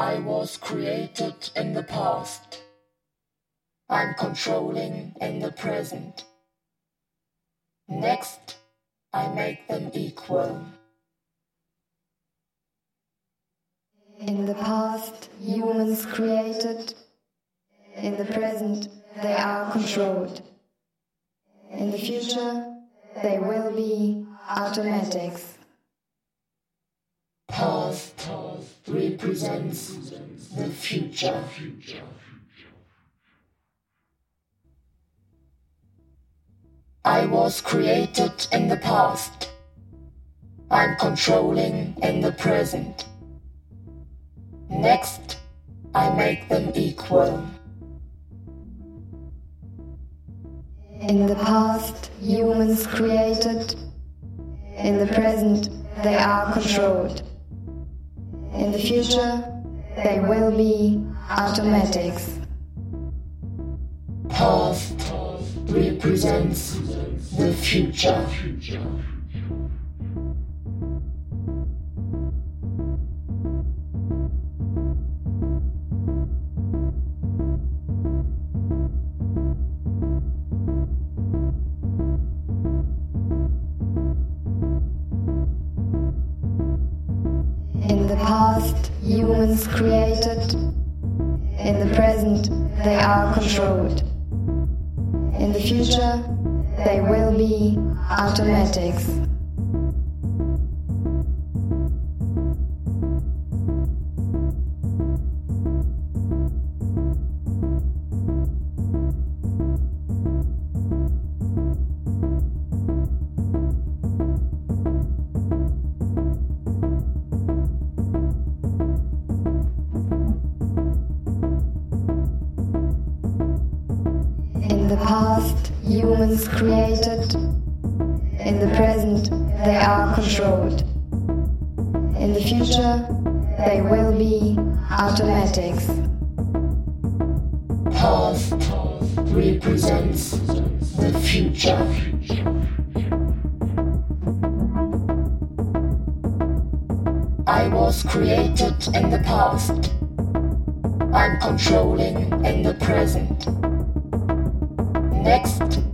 I was created in the past. I'm controlling in the present. Next, I make them equal. In the past, humans created. In the present, they are controlled. In the future, they will be automatics. Past represents the future. I was created in the past. I'm controlling in the present. Next, I make them equal. In the past, humans created. In the present, they are controlled. In the future, they will be automatics. Past represents the future. Created. In the present, they are controlled. In the future, they will be automatics. The past, humans created. In the present, they are controlled. In the future, they will be automatics. Past represents the future. I was created in the past. I'm controlling in the present. Next,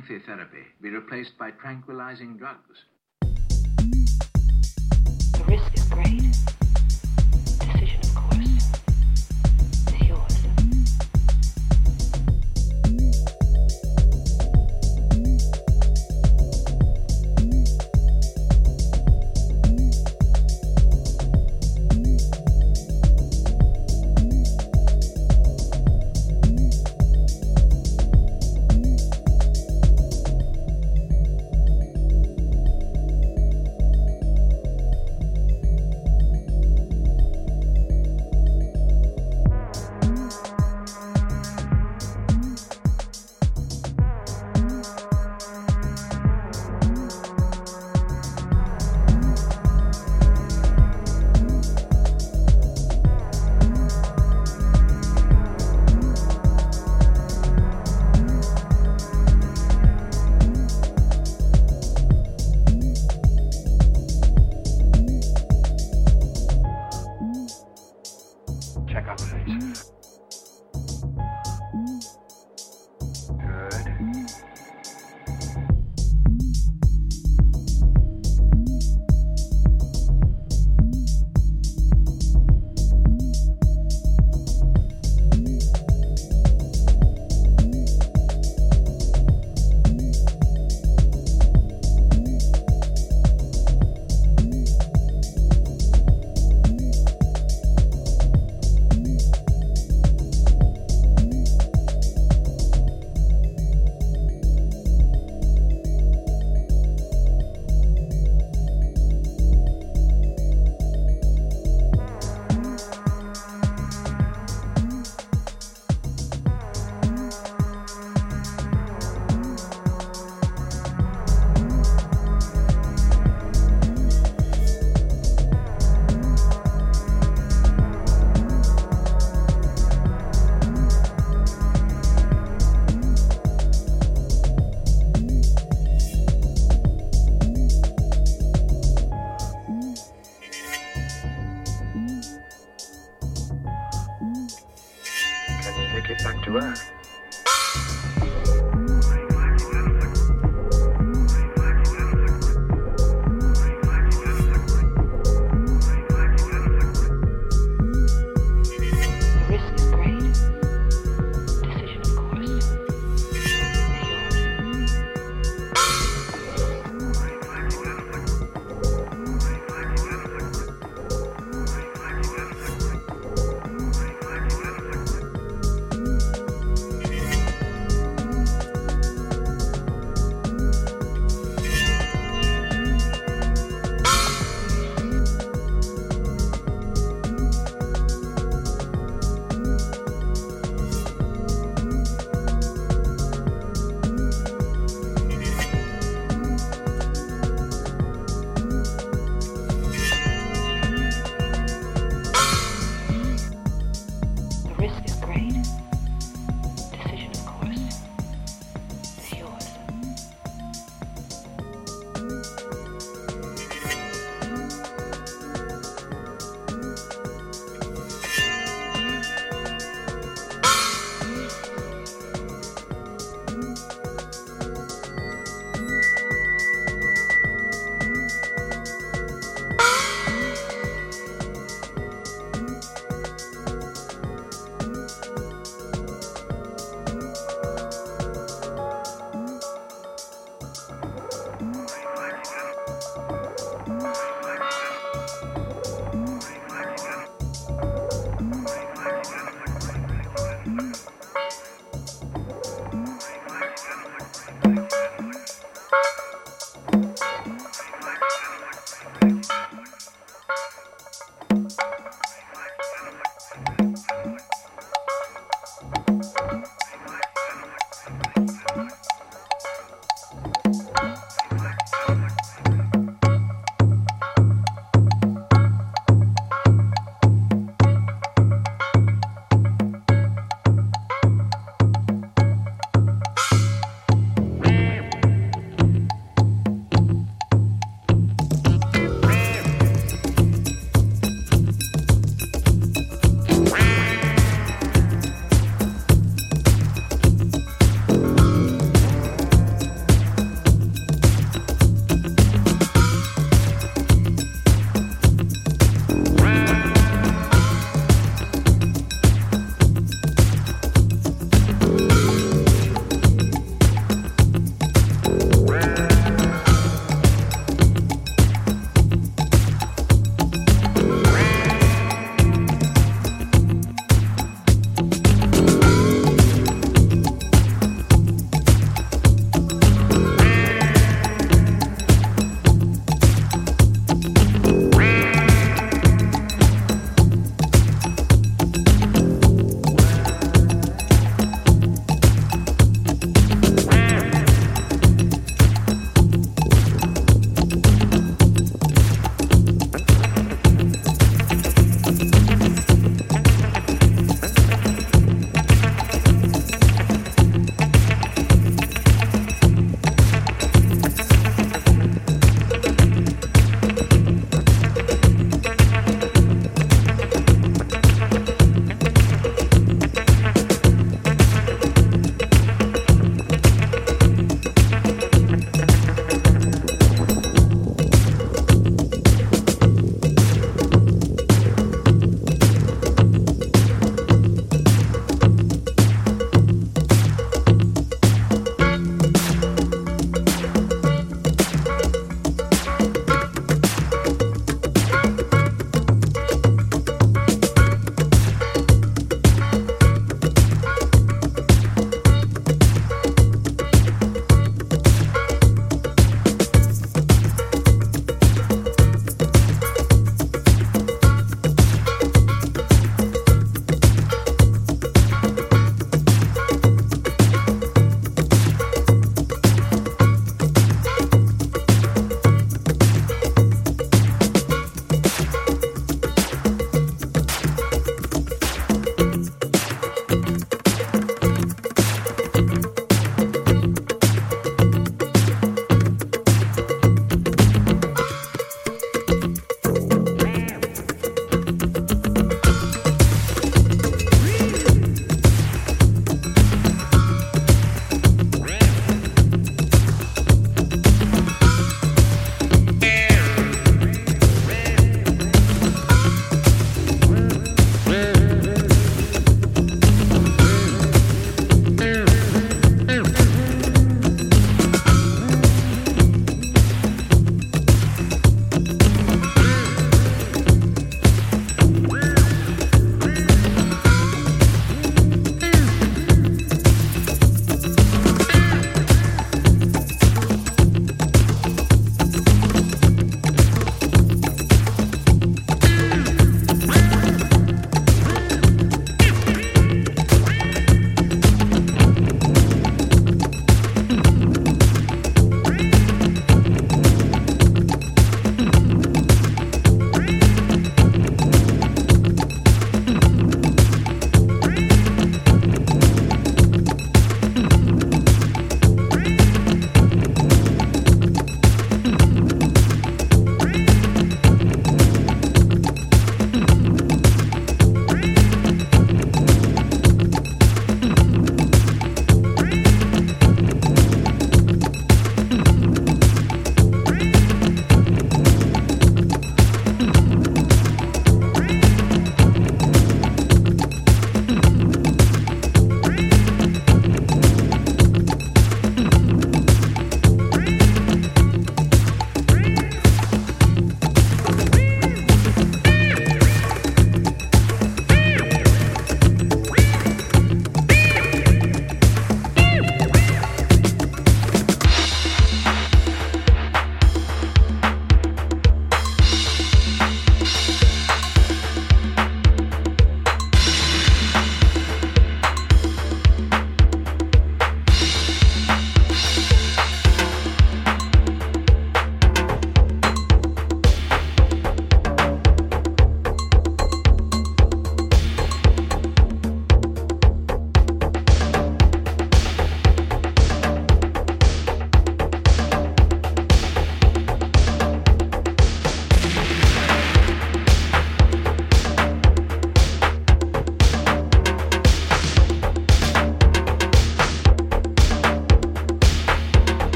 lengthy therapy be replaced by tranquilizing drugs. The risk is great.